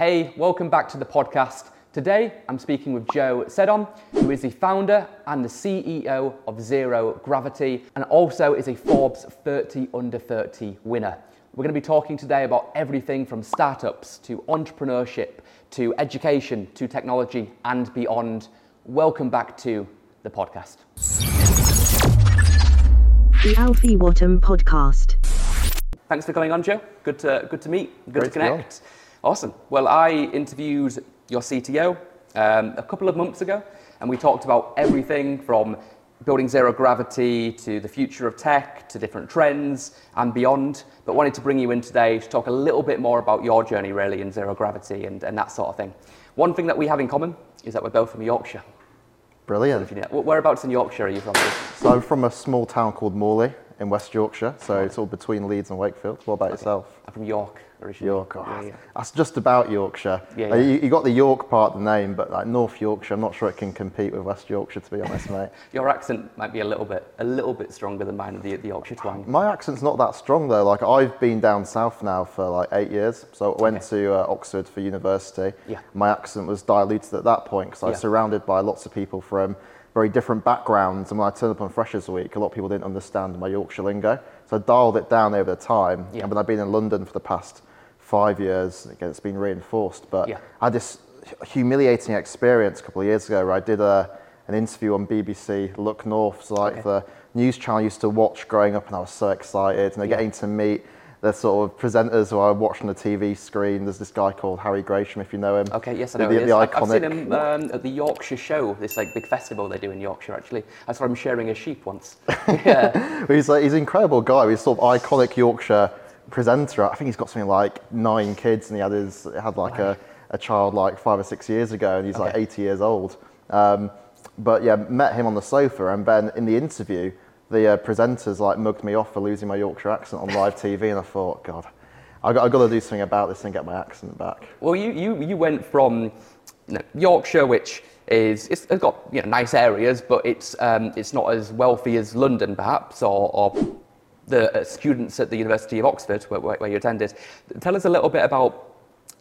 Hey, welcome back to the podcast. Today I'm speaking with Joe Seddon, who is the founder and the CEO of Zero Gravity and also is a Forbes 30 under 30 winner. We're going to be talking today about everything from startups to entrepreneurship to education to technology and beyond. Welcome back to the podcast. The Alfie Whattam Podcast. Thanks for coming on, Joe. Good to good to meet. Good Great to to connect. Awesome. Well, I interviewed your CTO um, a couple of months ago, and we talked about everything from building zero gravity to the future of tech to different trends and beyond. But wanted to bring you in today to talk a little bit more about your journey, really, in zero gravity and, and that sort of thing. One thing that we have in common is that we're both from Yorkshire. Brilliant. If you know- Whereabouts in Yorkshire are you from? So I'm from a small town called Morley in West Yorkshire, so it's all between Leeds and Wakefield. What about yourself? I'm from York originally. York. oh, Yeah, yeah. That's just about Yorkshire. Yeah, Uh, yeah. You, you got the York part of the name, but like North Yorkshire, I'm not sure it can compete with West Yorkshire, to be honest, mate. Your accent might be a little bit, a little bit stronger than mine, the, the Yorkshire twang. My accent's not that strong though. Like I've been down south now for like eight years. So I went Okay. to uh, Oxford for university. Yeah. My accent was diluted at that point because I was Yeah. surrounded by lots of people from very different backgrounds. And when I turned up on Freshers Week, a lot of people didn't understand my Yorkshire lingo. So I dialed it down over the time. Yeah. And when I've been in London for the past five years, again, it's been reinforced. But Yeah. I had this humiliating experience a couple of years ago where I did a, an interview on BBC Look North, so like Okay. the news channel I used to watch growing up, and I was so excited. And they're Yeah. getting to meet the sort of presenters who are watching the TV screen. There's this guy called Harry Gration, if you know him. Okay, yes, I know. the, he is. the I've- I've seen iconic. him um, at the Yorkshire Show, this like big festival they do in Yorkshire. Actually, I saw him sharing a sheep once. yeah, He's like, he's an incredible guy. He's sort of iconic Yorkshire presenter. I think he's got something like nine kids, and he had his had like a, a child like five or six years ago, and he's like 80 years old. Um, but yeah, met him on the sofa, and then in the interview, the uh, presenters like mugged me off for losing my Yorkshire accent on live TV, and I thought, God, I got, I got to do something about this and get my accent back. Well, you, you, you went from you know, Yorkshire, which is it's, it's got you know, nice areas, but it's um, it's not as wealthy as London, perhaps, or, or the uh, students at the University of Oxford, where, where, where you attended. Tell us a little bit about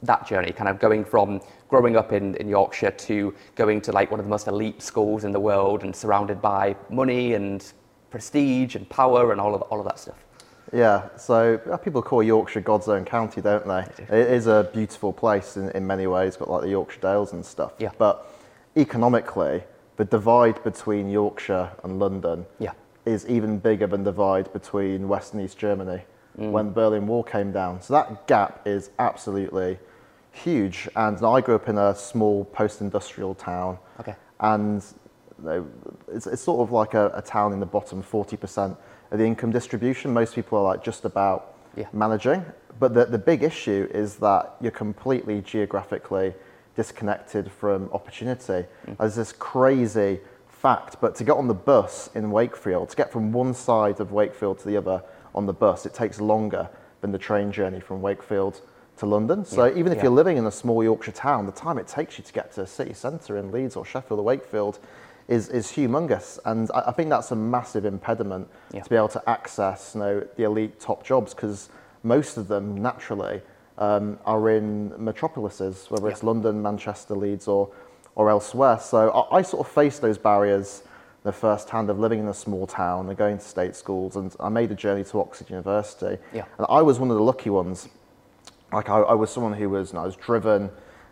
that journey, kind of going from growing up in, in Yorkshire to going to like one of the most elite schools in the world and surrounded by money and prestige and power and all of all of that stuff. Yeah, so uh, people call Yorkshire God's own county, don't they? It is a beautiful place in, in many ways, got like the Yorkshire Dales and stuff. Yeah. But economically, the divide between Yorkshire and London Yeah. is even bigger than the divide between West and East Germany when the Berlin Wall came down. So that gap is absolutely huge. And I grew up in a small post-industrial town Okay. and you know, it's, it's sort of like a, a town in the bottom 40% of the income distribution. Most people are like just about Yeah. managing. But the, the big issue is that you're completely geographically disconnected from opportunity. Mm. There's this crazy fact, but to get on the bus in Wakefield, to get from one side of Wakefield to the other on the bus, it takes longer than the train journey from Wakefield to London. So Yeah, even if yeah. you're living in a small Yorkshire town, the time it takes you to get to a city centre in Leeds or Sheffield or Wakefield is, is humongous. And I, I think that's a massive impediment Yeah. to be able to access you know, the elite top jobs because most of them naturally um, are in metropolises, whether it's London, Manchester, Leeds or, or elsewhere. So I, I sort of faced those barriers the first hand of living in a small town and going to state schools and I made a journey to Oxford University. Yeah. And I was one of the lucky ones like I, I was someone who was, I was driven,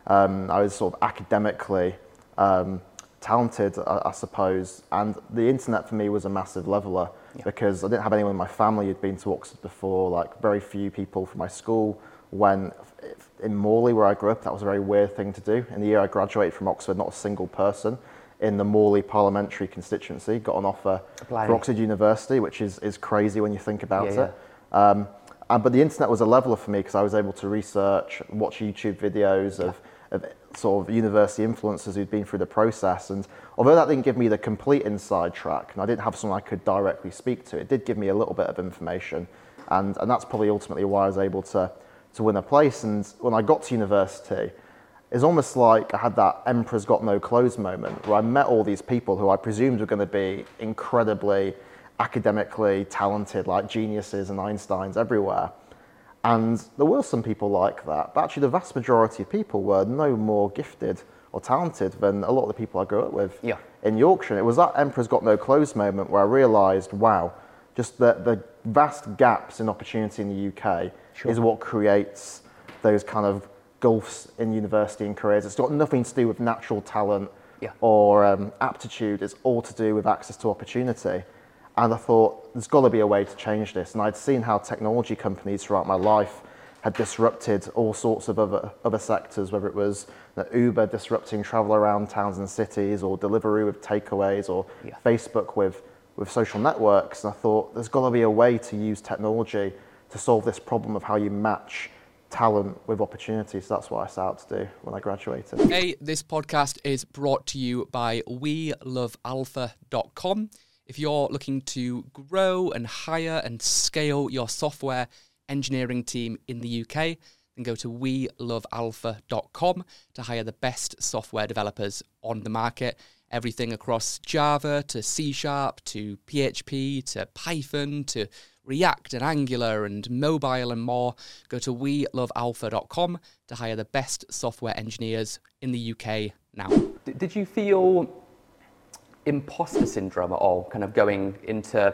um, I was sort of academically um, talented, I, I suppose, and the internet for me was a massive leveler Yeah. because I didn't have anyone in my family who'd been to Oxford before. Like very few people from my school When in Morley, where I grew up. That was a very weird thing to do. In the year I graduated from Oxford, not a single person in the Morley parliamentary constituency got an offer for Oxford University, which is, is crazy when you think about Yeah, it. Um, uh, but the internet was a leveler for me because I was able to research, watch YouTube videos of, of sort of university influencers who'd been through the process. And although that didn't give me the complete inside track, and I didn't have someone I could directly speak to, it did give me a little bit of information. And, and that's probably ultimately why I was able to, to win a place. And when I got to university, it's almost like I had that Emperor's Got No Clothes moment where I met all these people who I presumed were going to be incredibly academically talented, like geniuses and Einsteins everywhere. And there were some people like that, but actually the vast majority of people were no more gifted or talented than a lot of the people I grew up with Yeah. in Yorkshire. It was that Emperor's Got No Clothes moment where I realised, wow, just the, the vast gaps in opportunity in the UK Sure. is what creates those kind of gulfs in university and careers. It's got nothing to do with natural talent Yeah. or um, aptitude. It's all to do with access to opportunity. And I thought there's got to be a way to change this. And I'd seen how technology companies throughout my life had disrupted all sorts of other, other sectors, whether it was you know, Uber disrupting travel around towns and cities, or Deliveroo with takeaways, or Yeah. Facebook with, with social networks. And I thought there's got to be a way to use technology to solve this problem of how you match talent with opportunity. So that's what I set out to do when I graduated. Hey, this podcast is brought to you by WeLoveAlfa.com. If you're looking to grow and hire and scale your software engineering team in the UK, then go to WeLoveAlfa.com to hire the best software developers on the market. Everything across Java to C Sharp to PHP to Python to React and Angular and mobile and more. Go to WeLoveAlfa.com to hire the best software engineers in the UK now. Did you feel imposter syndrome at all, kind of going into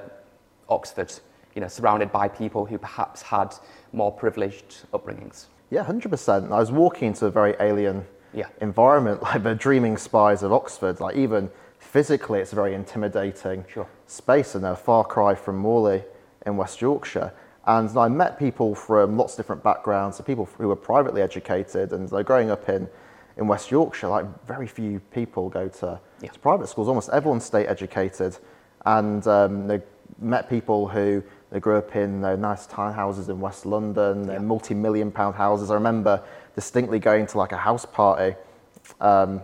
Oxford, you know, surrounded by people who perhaps had more privileged upbringings? Yeah, hundred percent. I was walking into a very alien Yeah. environment, like the dreaming spies of Oxford. Like even physically, it's a very intimidating Sure. space, and a far cry from Morley in West Yorkshire. And I met people from lots of different backgrounds, so people who were privately educated, and like growing up in in West Yorkshire, like very few people go to, Yeah. to private schools. Almost everyone's state educated, and um, they met people who they grew up in uh, nice townhouses in West London, Yeah. yeah. multi-million pound houses. I remember distinctly going to like a house party um,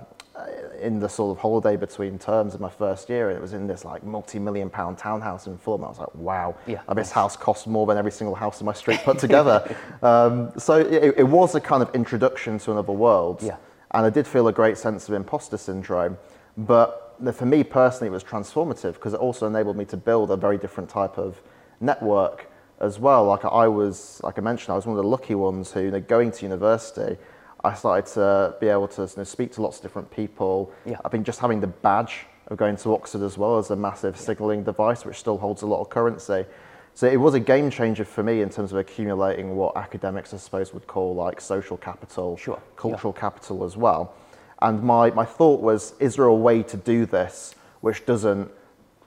in the sort of holiday between terms of my first year, and it was in this like multi-million pound townhouse in Fulham. I was like, wow, Yeah. like, this house costs more than every single house in my street put together. um, so it, it was a kind of introduction to another world, Yeah. and I did feel a great sense of imposter syndrome. But for me personally, it was transformative because it also enabled me to build a very different type of network as well. Like I was, like I mentioned, I was one of the lucky ones who, you know, going to university, I started to be able to you know, speak to lots of different people. Yeah. I think just having the badge of going to Oxford as well as a massive signalling device, which still holds a lot of currency. So it was a game changer for me in terms of accumulating what academics, I suppose, would call like social capital, Sure, cultural capital as well. And my, my thought was, is there a way to do this which doesn't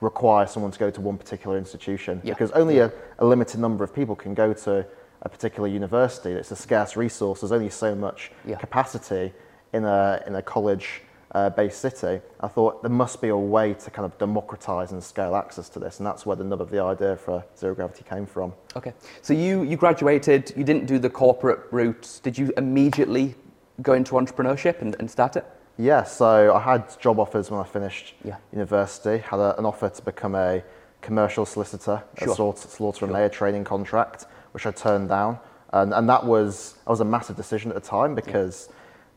require someone to go to one particular institution? Yeah. Because only a, a limited number of people can go to a particular university. It's a scarce resource. There's only so much Yeah. capacity in a, in a college uh, based city. I thought there must be a way to kind of democratize and scale access to this. And that's where the nub of the idea for zero gravity came from. Okay. So you, you graduated, you didn't do the corporate route. Did you immediately go into entrepreneurship and, and start it? Yeah, so I had job offers when I finished Yeah. university. Had a, an offer to become a commercial solicitor, Sure. a Slaughter, Slaughter and layer training contract, which I turned down, and, and that was that was a massive decision at the time because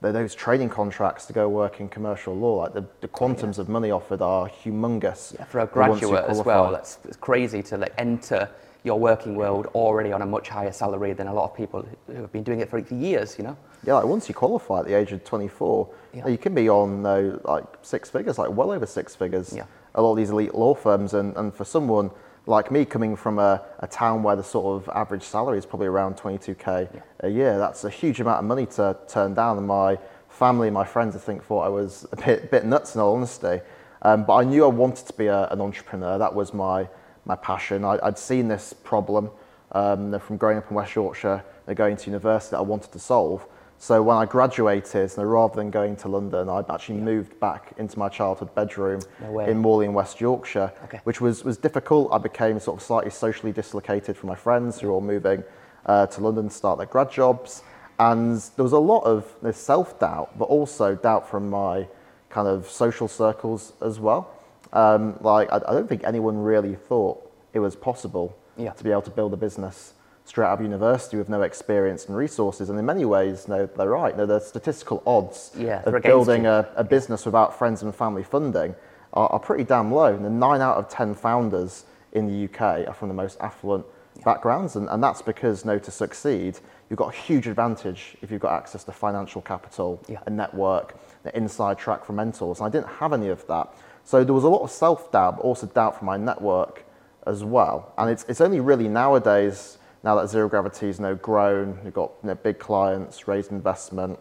tho- those training contracts to go work in commercial law, like the, the quantums of money offered are humongous. Yeah, for a graduate as well, that's it's crazy to like enter your working world already on a much higher salary than a lot of people who have been doing it for, for years, you know? Yeah, like once you qualify at the age of 24, Yeah. you can be on uh, like six figures, like well over six figures. Yeah. A lot of these elite law firms, and, and for someone like me coming from a, a town where the sort of average salary is probably around 22k a year, that's a huge amount of money to turn down. And my family, my friends, I think thought I was a bit, bit nuts in all honesty. Um, but I knew I wanted to be a, an entrepreneur. That was my, my passion. I, I'd seen this problem um, from growing up in West Yorkshire and going to university that I wanted to solve. So when I graduated, you know, rather than going to London, I actually moved back into my childhood bedroom No in Morley in West Yorkshire, Okay. which was, was difficult. I became sort of slightly socially dislocated from my friends who were all moving uh, to London to start their grad jobs. And there was a lot of you know, self-doubt, but also doubt from my kind of social circles as well. Um, like, I, I don't think anyone really thought it was possible Yeah. to be able to build a business straight out of university with no experience and resources. And in many ways, no, they're right. No, the statistical odds Yeah, of building a, a business without friends and family funding are, are pretty damn low. And the nine out of 10 founders in the UK are from the most affluent backgrounds, and, and that's because, know, to succeed, you've got a huge advantage if you've got access to financial capital, Yeah. a network, the inside track from mentors. And I didn't have any of that. So there was a lot of self doubt, also doubt from my network as well. And it's, it's only really nowadays, now that Zero Gravity's you know, grown, you've got you know, big clients, raised investment,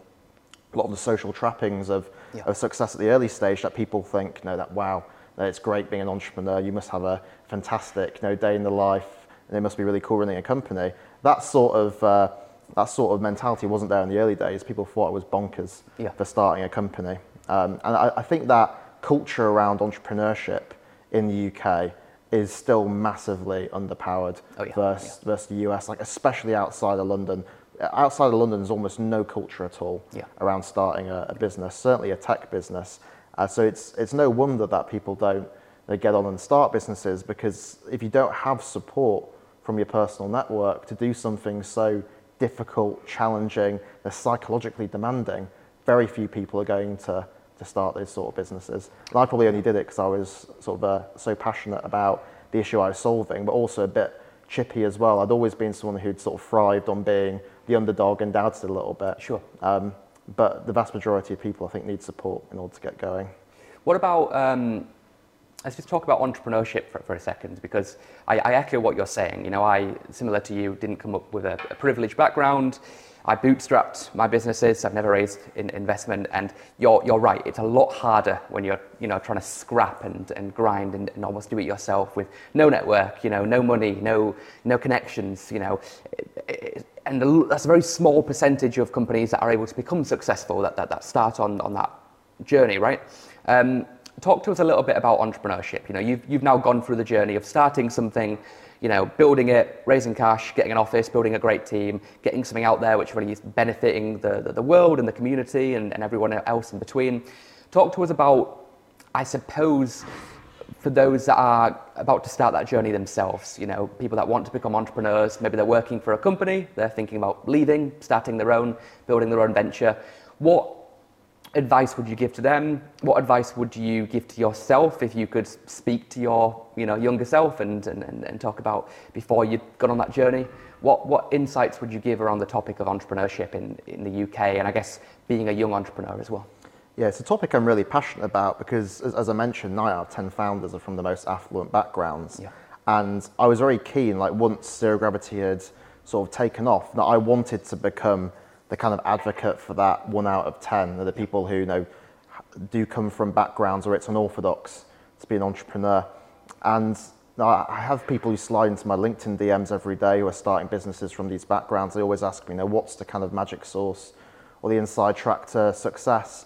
a lot of the social trappings of, Yeah. of success at the early stage that people think, you know, that wow, it's great being an entrepreneur. You must have a fantastic, you know, day in the life, and it must be really cool running a company. That sort of uh, that sort of mentality wasn't there in the early days. People thought it was bonkers Yeah. for starting a company, um, and I, I think that culture around entrepreneurship in the UK is still massively underpowered Oh, yeah, versus, versus the US, like especially outside of London. Outside of London, there's almost no culture at all Yeah. around starting a, a business, certainly a tech business. Uh, so it's, it's no wonder that people don't they get on and start businesses because if you don't have support from your personal network to do something so difficult, challenging, psychologically demanding, very few people are going to, to start those sort of businesses. And I probably only did it because I was sort of uh, so passionate about the issue I was solving, but also a bit chippy as well. I'd always been someone who'd sort of thrived on being the underdog and doubted a little bit. Sure. Um, but the vast majority of people, I think, need support in order to get going. What about, um, let's just talk about entrepreneurship for, for a second, because I, I echo what you're saying. You know, I, similar to you, didn't come up with a, a privileged background. I bootstrapped my businesses. I've never raised in, investment, and you're, you're right. It's a lot harder when you're, you know, trying to scrap and, and grind and, and almost do it yourself with no network, you know, no money, no, no connections, you know. And that's a very small percentage of companies that are able to become successful that, that, that start on, on that journey, right? Um, talk to us a little bit about entrepreneurship. You know, you've, you've now gone through the journey of starting something, you know, building it, raising cash, getting an office, building a great team, getting something out there which really is benefiting the, the, the world and the community and, and everyone else in between. Talk to us about, I suppose, for those that are about to start that journey themselves, you know, people that want to become entrepreneurs, maybe they're working for a company, they're thinking about leaving, starting their own, building their own venture. What advice would you give to them? What advice would you give to yourself if you could speak to your you know, younger self and, and, and, and talk about before you'd gone on that journey? What, what insights would you give around the topic of entrepreneurship in, in the UK and I guess being a young entrepreneur as well? Yeah, it's a topic I'm really passionate about because, as, as I mentioned, nine out of 10 founders are from the most affluent backgrounds. Yeah. And I was very keen, like, once Zero Gravity had sort of taken off, that I wanted to become the kind of advocate for that one out of 10, the people who, you know, do come from backgrounds where it's unorthodox to be an entrepreneur. And I I have people who slide into my LinkedIn DMs every day who are starting businesses from these backgrounds. They always ask me, you know, what's the kind of magic sauce or the inside track to success?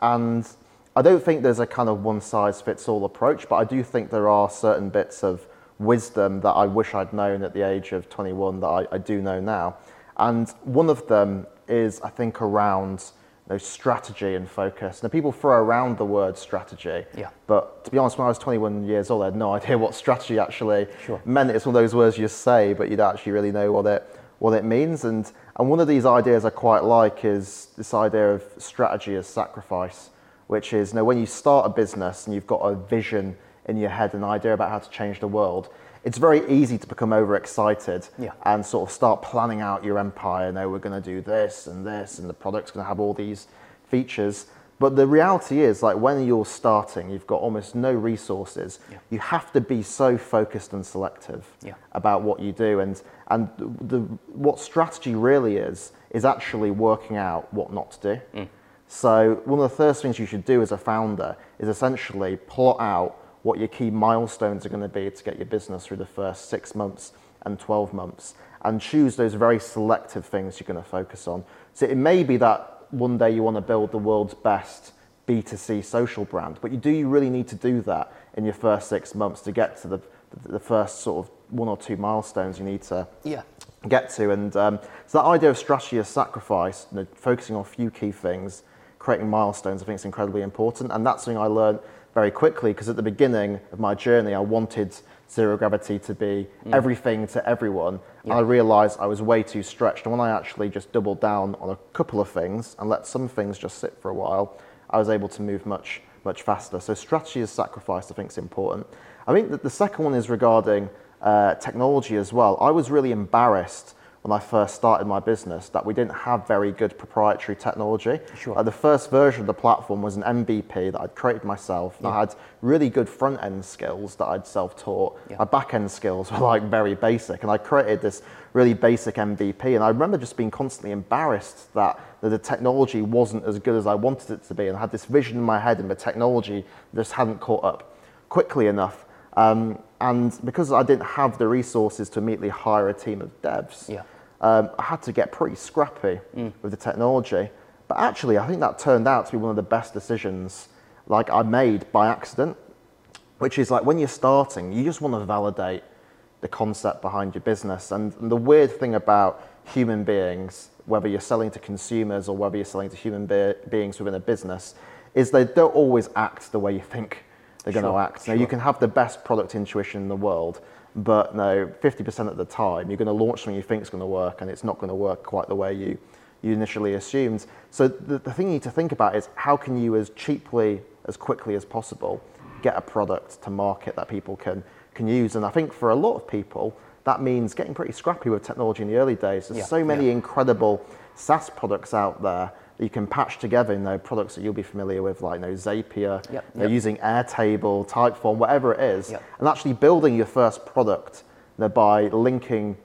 And I don't think there's a kind of one size fits all approach, but I do think there are certain bits of wisdom that I wish I'd known at the age of 21 that I, I do know now. And one of them is, I think, around you know, strategy and focus. Now, people throw around the word strategy, Yeah. but to be honest, when I was 21 years old, I had no idea what strategy actually Sure. meant. It's one of those words you say, but you don't actually really know what it what it means. And and one of these ideas I quite like is this idea of strategy as sacrifice, which is you know when you start a business and you've got a vision in your head, an idea about how to change the world. It's very easy to become overexcited Yeah. and sort of start planning out your empire. No, we're going to do this and this, and the product's going to have all these features. But the reality is, like when you're starting, you've got almost no resources. Yeah. You have to be so focused and selective Yeah. about what you do, and and the what strategy really is is actually working out what not to do. Mm. So one of the first things you should do as a founder is essentially plot out what your key milestones are going to be to get your business through the first six months and 12 months and choose those very selective things you're going to focus on. So it may be that one day you want to build the world's best B2C social brand, but you, do you really need to do that in your first six months to get to the, the first sort of one or two milestones you need to Yeah. get to. And um, so that idea of strategy as sacrifice, you know, focusing on a few key things, creating milestones, I think is incredibly important. And that's something I learned very quickly because at the beginning of my journey, I wanted zero gravity to be everything to everyone. And I realized I was way too stretched. And when I actually just doubled down on a couple of things and let some things just sit for a while, I was able to move much, much faster. So strategy is sacrifice, I think, is important. I think that the second one is regarding uh, technology as well. I was really embarrassed when I first started my business that we didn't have very good proprietary technology. Sure. Uh, the first version of the platform was an MVP that I'd created myself. And I had really good front end skills that I'd self taught. Yeah. My back end skills were like very basic. And I created this really basic MVP. And I remember just being constantly embarrassed that, that the technology wasn't as good as I wanted it to be. And I had this vision in my head, and the technology just hadn't caught up quickly enough. Um, and because I didn't have the resources to immediately hire a team of devs, Yeah. um, I had to get pretty scrappy with the technology. But actually, I think that turned out to be one of the best decisions like I made by accident, which is like when you're starting, you just want to validate the concept behind your business. And, and the weird thing about human beings, whether you're selling to consumers or whether you're selling to human be- beings within a business, is they don't always act the way you think they're going Sure, to act. Now, you can have the best product intuition in the world, but no, 50% of the time, you're going to launch something you think is going to work, and it's not going to work quite the way you, you initially assumed. So the, the thing you need to think about is how can you, as cheaply, as quickly as possible, get a product to market that people can, can use. And I think for a lot of people, that means getting pretty scrappy with technology in the early days. There's Yeah, so many yeah. incredible SaaS products out there you can patch together, you know, products that you'll be familiar with, like you know, Zapier, Yep, yep. using Airtable, Typeform, whatever it is, Yep. and actually building your first product you know, by linking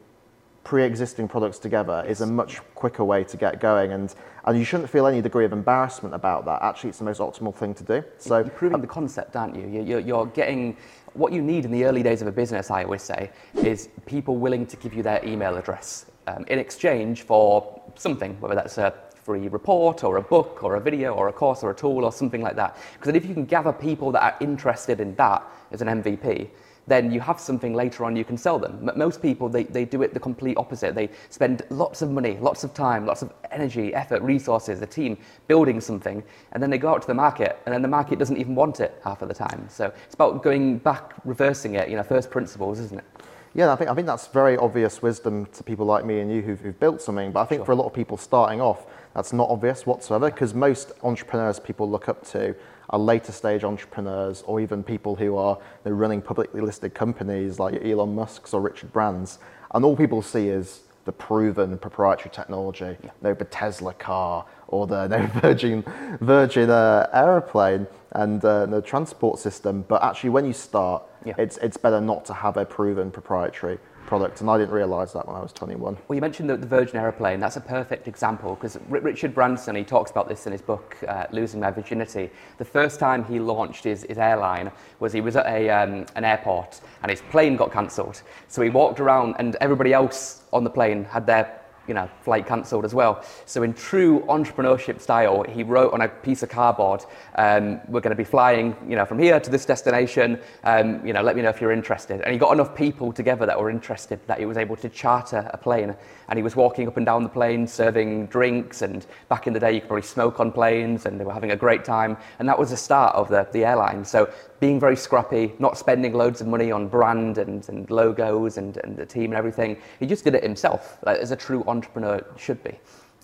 pre-existing products together is a much quicker way to get going and and you shouldn't feel any degree of embarrassment about that actually it's the most optimal thing to do so You're proving the concept, aren't you? You- You're, you're getting what you need in the early days of a business, I always say, is people willing to give you their email address um, in exchange for something, whether that's a free report or a book or a video or a course or a tool or something like that. Because if you can gather people that are interested in that as an MVP, then you have something later on you can sell them. M- Most people, they, they do it the complete opposite. They spend lots of money, lots of time, lots of energy, effort, resources, a team building something, and then they go out to the market, and then the market doesn't even want it half of the time. So it's about going back, reversing it, you know, first principles, isn't it? Yeah, I think, I think that's very obvious wisdom to people like me and you who've, who've built something. But I think Sure. for a lot of people starting off, that's not obvious whatsoever because most entrepreneurs people look up to are later stage entrepreneurs or even people who are you know, running publicly listed companies like Elon Musk's or Richard Brands. And all people see is the proven proprietary technology, you know, the Tesla car or the know, Virgin, Virgin uh, aeroplane and uh, the transport system. But actually, when you start, Yeah. it's, it's better not to have a proven proprietary product. And I didn't realize that when I was 21. Well, you mentioned the, the Virgin aeroplane. That's a perfect example because Richard Branson, he talks about this in his book, uh, Losing My Virginity. The first time he launched his, his airline was he was at a, um, an airport and his plane got cancelled. So he walked around and everybody else on the plane had their you know, flight cancelled as well. So in true entrepreneurship style, he wrote on a piece of cardboard, um, "We're going to be flying, you know, from here to this destination. Um, you know, let me know if you're interested." And he got enough people together that were interested that he was able to charter a plane. And he was walking up and down the plane, serving drinks. And back in the day, you could probably smoke on planes, and they were having a great time. And that was the start of the the airline. So being very scrappy, not spending loads of money on brand and, and logos and, and the team and everything. He just did it himself, like, as a true entrepreneur should be.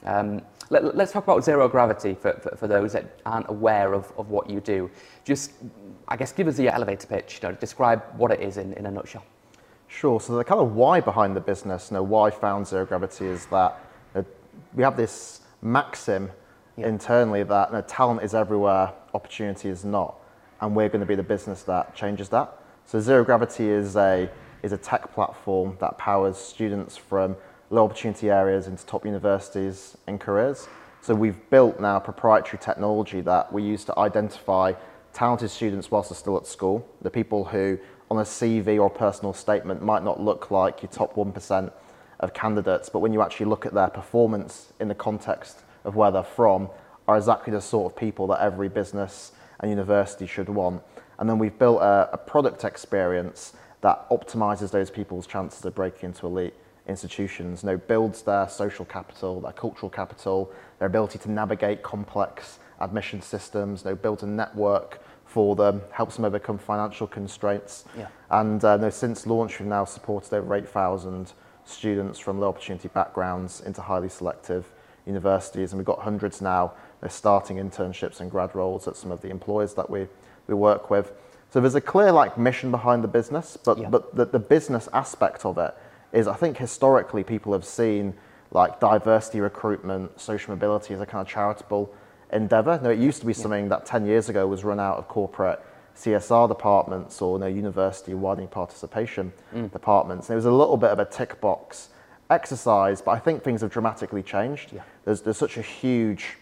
Um, let, us talk about zero gravity for, for, for those that aren't aware of, of what you do. Just, I guess, give us the elevator pitch. You know, describe what it is in, in a nutshell. Sure. So the kind of why behind the business, you know, why found Zero Gravity is that we have this maxim Yeah. internally that you know, talent is everywhere, opportunity is not, and we're going to be the business that changes that. So Zero Gravity is a is a tech platform that powers students from low opportunity areas into top universities and careers. So we've built now proprietary technology that we use to identify talented students whilst they're still at school, the people who on a CV or personal statement might not look like your top 1% of candidates, but when you actually look at their performance in the context of where they're from, are exactly the sort of people that every business and university should want. And then we've built a, a product experience that optimizes those people's chances of breaking into elite institutions, you know, builds their social capital, their cultural capital, their ability to navigate complex admission systems, you know, builds a network for them, helps them overcome financial constraints. Yeah. And uh, no, since launch, we've now supported over 8,000 students from low opportunity backgrounds into highly selective universities. And we've got hundreds now they're starting internships and grad roles at some of the employers that we, we work with. So there's a clear like mission behind the business, but Yeah. but the, the business aspect of it is I think historically people have seen like diversity recruitment, social mobility as a kind of charitable endeavor. No, it used to be something that 10 years ago was run out of corporate CSR departments or no university widening participation mm. departments. And it was a little bit of a tick box exercise, but I think things have dramatically changed. Yeah. There's, there's such a huge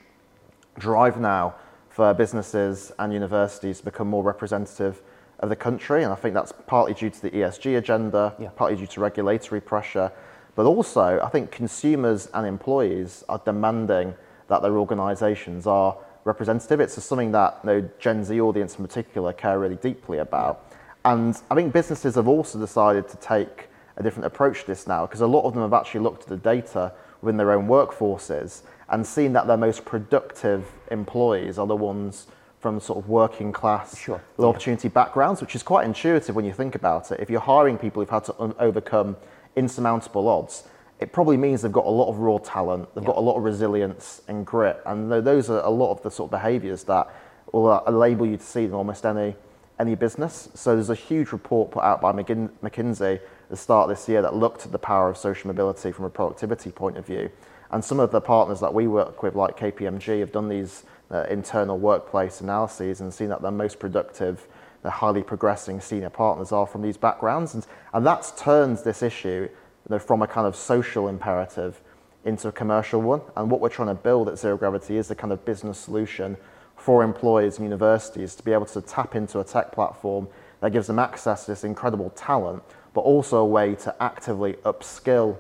drive now for businesses and universities to become more representative of the country. And I think that's partly due to the ESG agenda, Yeah. partly due to regulatory pressure. But also, I think consumers and employees are demanding that their organizations are representative. It's something that you know, Gen Z audience in particular care really deeply about. And I think businesses have also decided to take a different approach to this now because a lot of them have actually looked at the data within their own workforces and seen that their most productive employees are the ones from sort of working class Sure. low opportunity backgrounds, which is quite intuitive when you think about it. If you're hiring people who've had to un- overcome insurmountable odds, it probably means they've got a lot of raw talent, they've got a lot of resilience and grit, and tho- those are a lot of the sort of behaviours that will uh, enable you to see in almost any any business. So there's a huge report put out by McKin- McKinsey at the start of this year that looked at the power of social mobility from a productivity point of view. And some of the partners that we work with, like KPMG, have done these uh, internal workplace analyses and seen that their most productive, the highly progressing senior partners are from these backgrounds. And, and that's turned this issue you know, from a kind of social imperative into a commercial one. And what we're trying to build at Zero Gravity is a kind of business solution for employers and universities to be able to tap into a tech platform that gives them access to this incredible talent, but also a way to actively upskill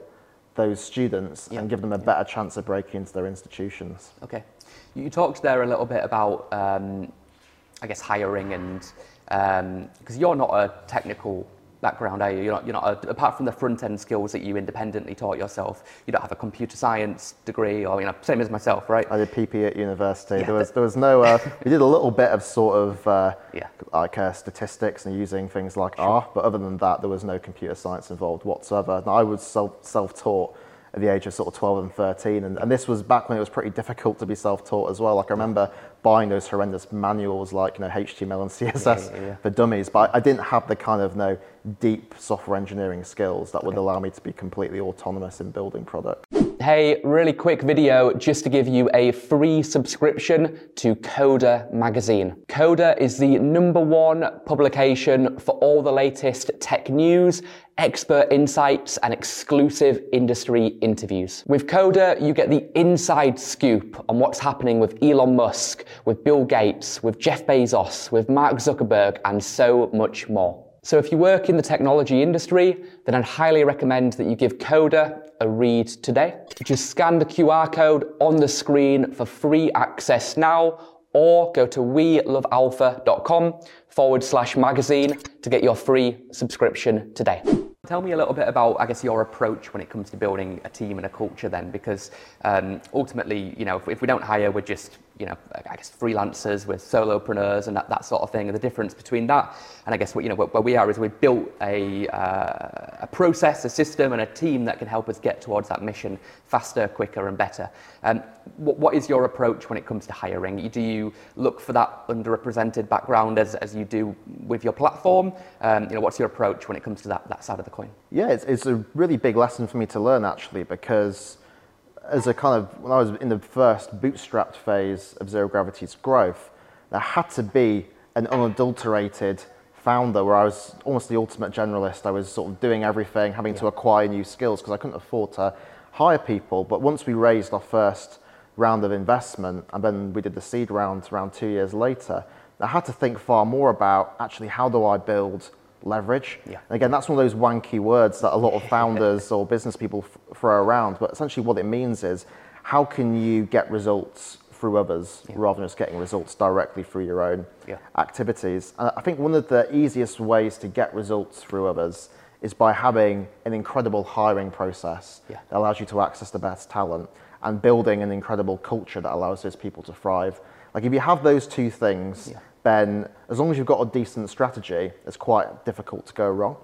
those students Yeah. and give them a better chance of breaking into their institutions. Okay. You talked there a little bit about, um, I guess, hiring and because you're not a technical background, are you? You're not, you're not a, apart from the front end skills that you independently taught yourself, you don't have a computer science degree or, you know, same as myself, right? I did PP at university. Yeah, there was there was no. Uh, we did a little bit of sort of uh, Yeah. like uh, statistics and using things like R, but other than that, there was no computer science involved whatsoever. And I was self self taught at the age of sort of 12 and 13, and, and this was back when it was pretty difficult to be self taught as well. Like I remember buying those horrendous manuals like you know HTML and CSS Yeah, yeah, yeah. for dummies, but I didn't have the kind of no deep software engineering skills that would allow me to be completely autonomous in building products. Hey, really quick video just to give you a free subscription to Coder magazine. Coder is the number one publication for all the latest tech news, expert insights, and exclusive industry interviews. With Coder, you get the inside scoop on what's happening with Elon Musk, with Bill Gates, with Jeff Bezos, with Mark Zuckerberg, and so much more. So if you work in the technology industry, then I'd highly recommend that you give Coder a read today. Just scan the QR code on the screen for free access now, or go to welovealfa.com forward slash magazine to get your free subscription today. Tell me a little bit about, I guess, your approach when it comes to building a team and a culture then, because um, ultimately, you know, if, if we don't hire, we're just, you know, I guess freelancers, we're solopreneurs and that, that sort of thing. And the difference between that and I guess what, you know, where, where we are is we've built a, uh, a process, a system and a team that can help us get towards that mission faster, quicker and better. Um, what, what is your approach when it comes to hiring? Do you look for that underrepresented background as, as you do with your platform? Um, you know, what's your approach when it comes to that, that side of the coin? Yeah, it's, it's a really big lesson for me to learn actually because as a kind of when I was in the first bootstrapped phase of zero gravity's growth, there had to be an unadulterated founder where I was almost the ultimate generalist. I was sort of doing everything, having to acquire new skills because I couldn't afford to hire people. But once we raised our first round of investment and then we did the seed round around two years later, I had to think far more about actually how do I build leverage. Yeah. And again, that's one of those wanky words that a lot of founders or business people f- throw around. But essentially, what it means is how can you get results through others rather than just getting results directly through your own Yeah. activities. And I think one of the easiest ways to get results through others is by having an incredible hiring process Yeah. that allows you to access the best talent and building an incredible culture that allows those people to thrive. Like if you have those two things, Yeah. Then as long as you've got a decent strategy, it's quite difficult to go wrong.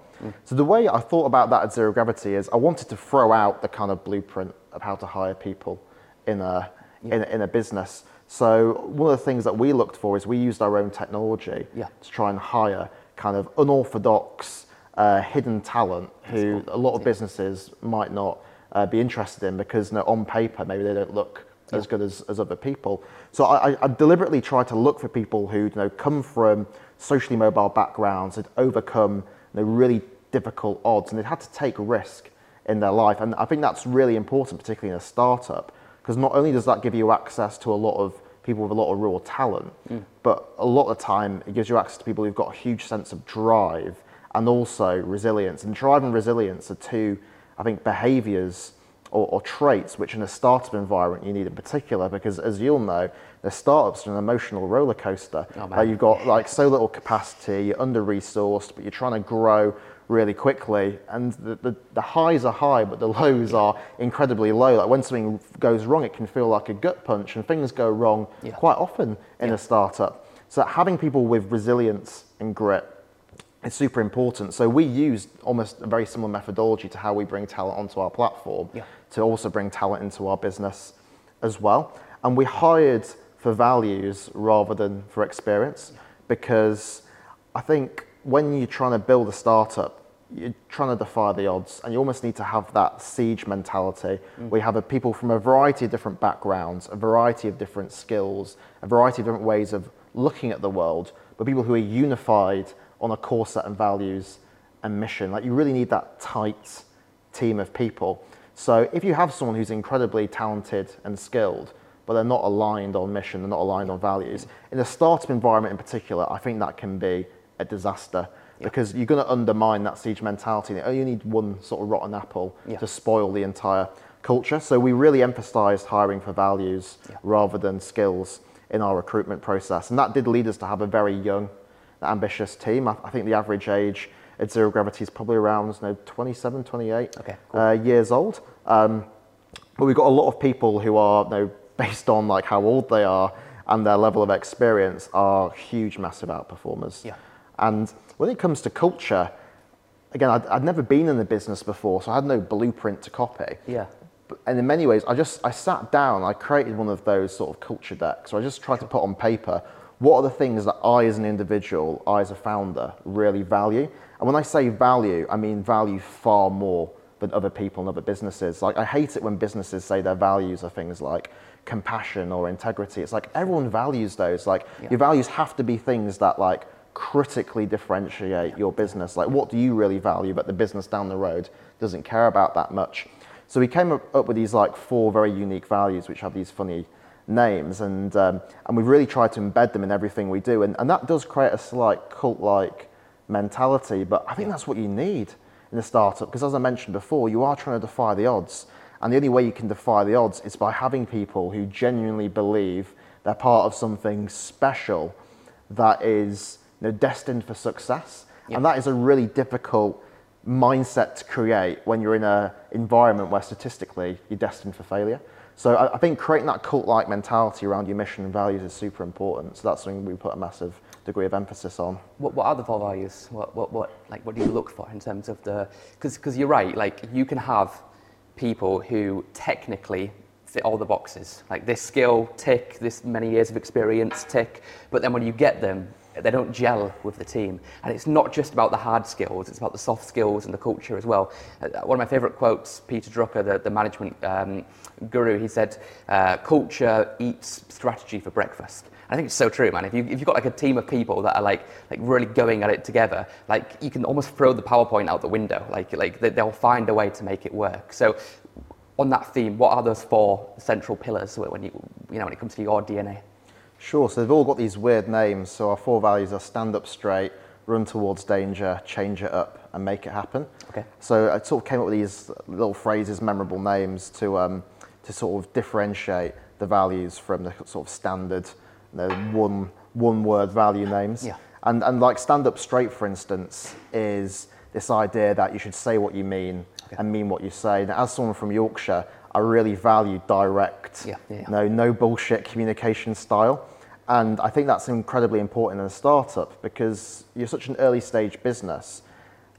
So the way I thought about that at Zero Gravity is I wanted to throw out the kind of blueprint of how to hire people in a, in, a in a business So one of the things that we looked for is we used our own technology Yeah. to try and hire kind of unorthodox, uh, hidden talent who a lot of businesses might not uh, be interested in because you know, on paper maybe they don't look as good as, as other people. So I, I- deliberately try to look for people who you know come from socially mobile backgrounds, had overcome you know, really difficult odds, and they'd had to take risk in their life. And I think that's really important, particularly in a startup, because not only does that give you access to a lot of people with a lot of raw talent, hmm. but a lot of the time it gives you access to people who've got a huge sense of drive and also resilience. And drive and resilience are two, I think, behaviors or, or traits which in a startup environment you need in particular because as you'll know, the startups are an emotional roller coaster. Oh. Where you've got like so little capacity, you're under resourced, but you're trying to grow really quickly. And the, the, the highs are high, but the lows are incredibly low. Like when something goes wrong, it can feel like a gut punch, and things go wrong Yeah. quite often in a startup. So having people with resilience and grit it's super important. So we used almost a very similar methodology to how we bring talent onto our platform Yeah. to also bring talent into our business as well. And we hired for values rather than for experience because I think when you're trying to build a startup, you're trying to defy the odds and you almost need to have that siege mentality. Mm. We have a people from a variety of different backgrounds, a variety of different skills, a variety of different ways of looking at the world, but people who are unified on a core set of values and mission. Like you really need that tight team of people. So if you have someone who's incredibly talented and skilled, but they're not aligned on mission, they're not aligned on values, in a startup environment in particular, I think that can be a disaster because you're going to undermine that siege mentality. You only need one sort of rotten apple Yeah. to spoil the entire culture. So we really emphasized hiring for values rather than skills in our recruitment process. And that did lead us to have a very young, ambitious team. I, I think the average age at Zero Gravity is probably around you know, 27, 28 Okay, uh, years old. Um, but we've got a lot of people who are, you know, based on like how old they are and their level of experience, are huge, massive outperformers. Yeah. And when it comes to culture, again, I'd, I'd never been in the business before, so I had no blueprint to copy. Yeah. And in many ways, I just I sat down, I created one of those sort of culture decks. So I just tried to put on paper what are the things that I, as an individual, I, as a founder, really value. And when I say value, I mean value far more than other people and other businesses. Like I hate it when businesses say their values are things like compassion or integrity. It's like everyone values those. Like Yeah. your values have to be things that like critically differentiate your business. Like what do you really value, but the business down the road doesn't care about that much. So we came up with these like four very unique values, which have these funny names, and um, and we've really tried to embed them in everything we do, and, and that does create a slight cult-like mentality. But I think that's what you need in a startup, because as I mentioned before, you are trying to defy the odds, and the only way you can defy the odds is by having people who genuinely believe they're part of something special that is you know, destined for success, and that is a really difficult mindset to create when you're in an environment where statistically you're destined for failure. So I, I think creating that cult-like mentality around your mission and values is super important. So that's something we put a massive degree of emphasis on. What, what are the four values? What, what, what, like, what do you look for in terms of the? Because you're right. Like, you can have people who technically fit all the boxes. Like this skill, tick. This many years of experience, tick. But then when you get them, they don't gel with the team. And it's not just about the hard skills. It's about the soft skills and the culture as well. Uh, one of my favourite quotes, Peter Drucker, the, the management um, guru, he said, uh, "Culture eats strategy for breakfast." I think it's so true, man. If, you, if you've got like a team of people that are like, like really going at it together, like you can almost throw the PowerPoint out the window. Like, like they- they'll find a way to make it work. So, on that theme, what are those four central pillars when you, you know, when it comes to your DNA? Sure, so they've all got these weird names. So our four values are stand up straight, run towards danger, change it up, and make it happen. Okay. So I sort of came up with these little phrases, memorable names to, um, to sort of differentiate the values from the sort of standard you know, one, one word value names. Yeah. And, and like stand up straight, for instance, is this idea that you should say what you mean and mean what you say. Now, as someone from Yorkshire, I really value direct, Yeah, yeah, yeah. no, no bullshit communication style. And I think that's incredibly important in a startup because you're such an early stage business.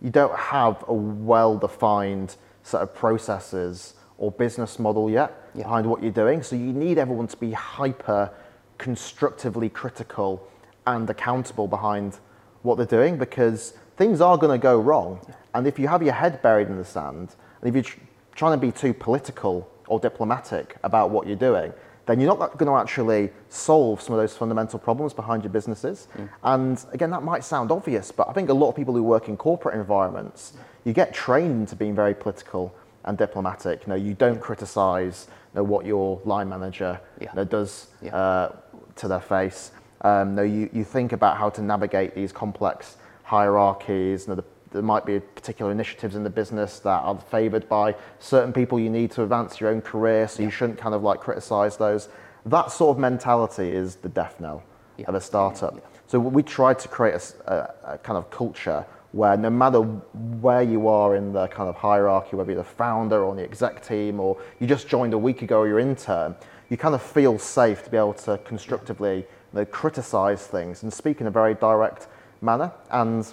You don't have a well defined set of processes or business model yet Yeah. behind what you're doing. So you need everyone to be hyper constructively critical and accountable behind what they're doing because things are going to go wrong. And if you have your head buried in the sand, and if you're tr- trying to be too political or diplomatic about what you're doing, then you're not going to actually solve some of those fundamental problems behind your businesses. And again, that might sound obvious, but I think a lot of people who work in corporate environments, you get trained into being very political and diplomatic. You know, you don't criticize you know, what your line manager Yeah. you know, does Yeah. uh, to their face. Um, no, you, you think about how to navigate these complex hierarchies. You know, the, there might be particular initiatives in the business that are favoured by certain people you need to advance your own career, so you shouldn't kind of like criticise those. That sort of mentality is the death knell Yeah. of a startup. Yeah. So we tried to create a kind of culture where no matter where you are in the kind of hierarchy, whether you're the founder or on the exec team, or you just joined a week ago or you're intern, you kind of feel safe to be able to constructively you know, criticize things and speak in a very direct manner. And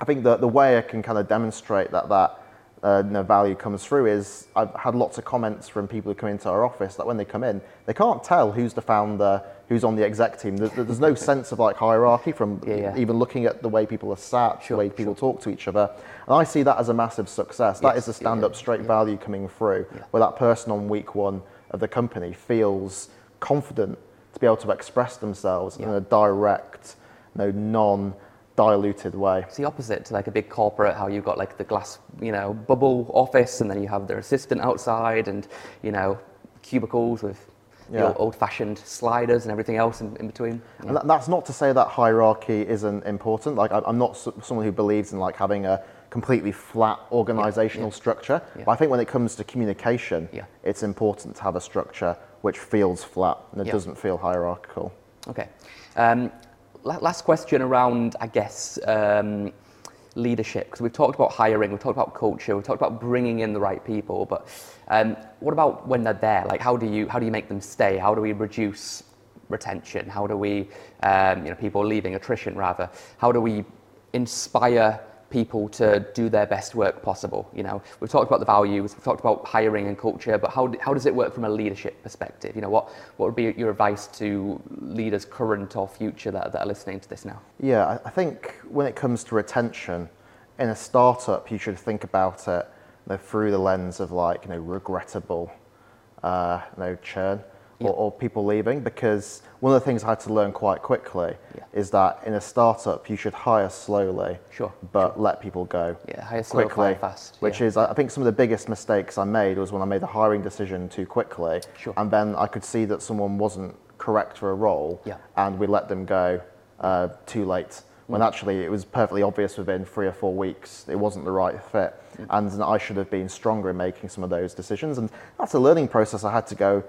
I think that the way I can kind of demonstrate that that uh, you know, value comes through is I've had lots of comments from people who come into our office that when they come in, they can't tell who's the founder, who's on the exec team. There's, there's no sense of like hierarchy from Yeah, yeah. even looking at the way people are sat, Sure, the way people talk to each other. And I see that as a massive success. That Yes, is the stand up yeah, straight value coming through, where that person on week one of the company feels confident to be able to express themselves in a direct, no non diluted way. It's the opposite to like a big corporate, how you've got like the glass, you know, bubble office, and then you have their assistant outside, and you know, cubicles with Yeah. your old-fashioned sliders and everything else in, in between. And that's not to say that hierarchy isn't important. Like I, I'm not someone who believes in like having a completely flat organizational yeah. structure. Yeah. But I think when it comes to communication, Yeah. it's important to have a structure which feels flat and it Yeah. doesn't feel hierarchical. Okay. Um, last question around, I guess, um, leadership. Because we've talked about hiring, we've talked about culture, we've talked about bringing in the right people. But um, what about when they're there? Like, how do you how do you make them stay? How do we reduce retention? How do we, um, you know, people leaving attrition rather? How do we inspire people to do their best work possible. You know, we've talked about the values, we've talked about hiring and culture, but how, how does it work from a leadership perspective? You know, what, what would be your advice to leaders current or future that, that are listening to this now? Yeah, I- think when it comes to retention, in a startup, you should think about it you know, through the lens of like you know regrettable, uh, you know churn. Or, or people leaving. Because one of the things I had to learn quite quickly Yeah. is that in a startup, you should hire slowly, Sure, but let people go Yeah, hire slow, quickly. fast. Which yeah. is, I think, some of the biggest mistakes I made was when I made the hiring decision too quickly, Sure. and then I could see that someone wasn't correct for a role, Yeah. and we let them go uh, too late. When actually it was perfectly obvious within three or four weeks it wasn't the right fit, and I should have been stronger in making some of those decisions. And that's a learning process I had to go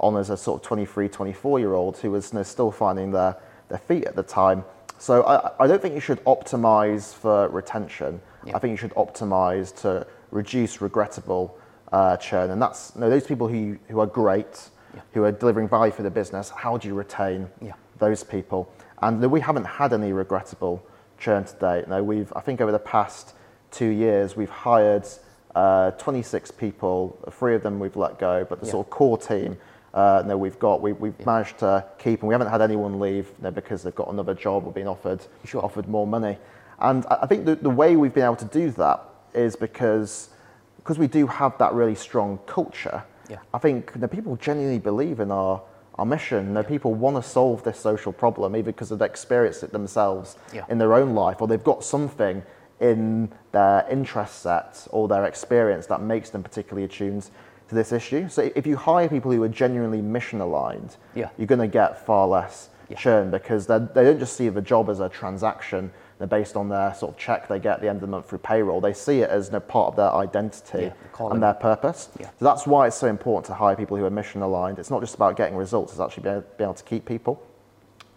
on as a sort of 23, 24 year old who was you know, still finding their, their feet at the time. So I, I don't think you should optimize for retention. Yeah. I think you should optimize to reduce regrettable uh, churn. And that's you know, those people who, who are great, Yeah. who are delivering value for the business, how do you retain Yeah. those people? And we haven't had any regrettable churn to date. No, we've, I think over the past two years, we've hired uh, 26 people, three of them we've let go, but the sort of core team, uh, no, we've got, we, we've managed to keep, and we haven't had anyone leave you know, because they've got another job or been offered, Sure. offered more money. And I I think the, the way we've been able to do that is because, because we do have that really strong culture. Yeah. I think you know, people genuinely believe in our, our mission. You know, People want to solve this social problem either because they've experienced it themselves Yeah. in their own life or they've got something in their interest set or their experience that makes them particularly attuned to this issue. So if you hire people who are genuinely mission aligned, Yeah. you're going to get far less Yeah. churn because they're- don't just see the job as a transaction they're based on their sort of check they get at the end of the month through payroll. They see it as you know, part of their identity Yeah, and their purpose. Yeah. So that's why it's so important to hire people who are mission aligned. It's not just about getting results, it's actually being, being able to keep people.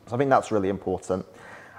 So I think that's really important.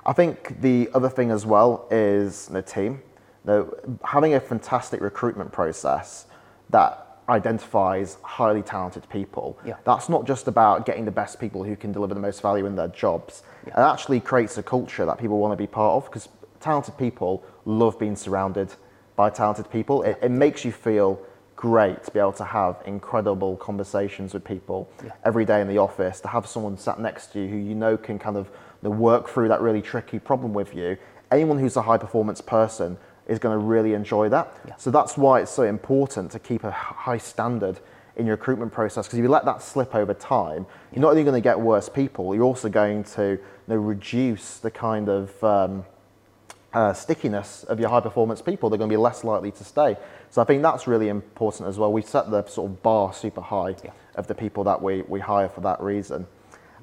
I think the other thing as well is the team. You know, having a fantastic recruitment process that identifies highly talented people. Yeah. That's not just about getting the best people who can deliver the most value in their jobs. Yeah. It actually creates a culture that people want to be part of because talented people love being surrounded by talented people. It, it makes you feel great to be able to have incredible conversations with people every day in the office, to have someone sat next to you who you know can kind of work through that really tricky problem with you. Anyone who's a high performance person is going to really enjoy that. So that's why it's so important to keep a high standard in your recruitment process because if you let that slip over time, you're not only going to get worse people, you're also going to you know, reduce the kind of um, uh, stickiness of your high performance people. They're going to be less likely to stay. So I think that's really important as well. We set the sort of bar super high Yeah. of the people that we, we hire for that reason.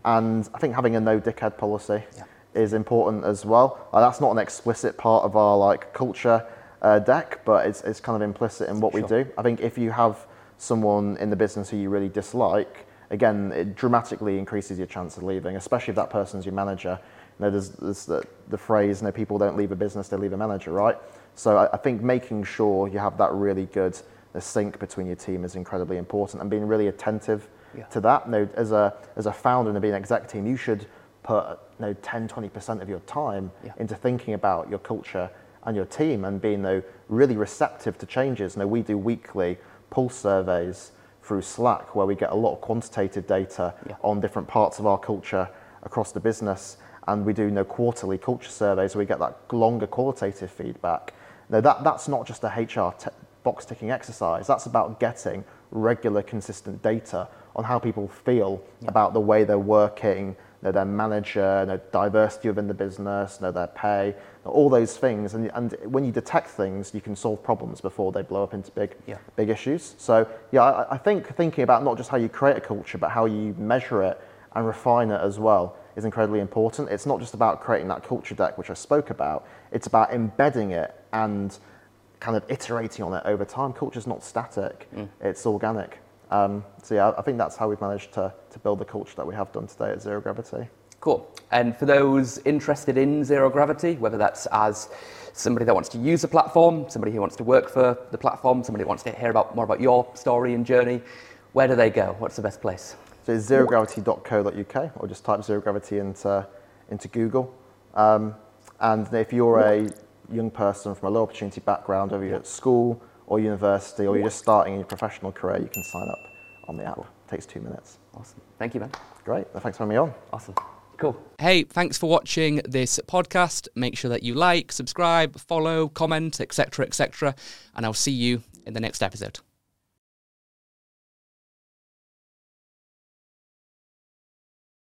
And I think having a no dickhead policy Yeah. Is important as well. Uh, that's not an explicit part of our like culture uh, deck, but it's, it's kind of implicit in what we do. I think if you have someone in the business who you really dislike, again, it dramatically increases your chance of leaving, especially if that person's your manager. You know, there's, there's the, the phrase, you know, people don't leave a business, they leave a manager, right? So I, I think making sure you have that really good the sync between your team is incredibly important and being really attentive Yeah. to that. You know, as, a, as a founder and being an exec team, you should put you know, 10, 20% of your time Yeah. into thinking about your culture and your team and being you know, really receptive to changes. You know, we do weekly pulse surveys through Slack where we get a lot of quantitative data Yeah. on different parts of our culture across the business. And we do you know, quarterly culture surveys where we get that longer qualitative feedback. Now, that, that's not just a HR te- box ticking exercise, that's about getting regular, consistent data on how people feel about the way they're working, know, their manager, know, diversity within the business, know, their pay, know, all those things. And, and when you detect things, you can solve problems before they blow up into big, Yeah. big issues. So, yeah, I, I think thinking about not just how you create a culture, but how you measure it and refine it as well is incredibly important. It's not just about creating that culture deck, which I spoke about, it's about embedding it and kind of iterating on it over time. Culture's not static, mm. it's organic. Um, so, yeah, I think that's how we've managed to, to build the culture that we have done today at Zero Gravity. Cool. And for those interested in zero gravity, whether that's as somebody that wants to use the platform, somebody who wants to work for the platform, somebody who wants to hear about more about your story and journey, where do they go? What's the best place? So it's zerogravity.co.uk or just type zero gravity into, into Google. Um, and if you're a young person from a low opportunity background, whether you're at school or university or you're just starting in your professional career, you can sign up on the app. It takes two minutes. Awesome. Thank you, man. Great. Well, thanks for having me on. Awesome. Cool. Hey, thanks for watching this podcast. Make sure that you like, subscribe, follow, comment, etc., etc., and I'll see you in the next episode.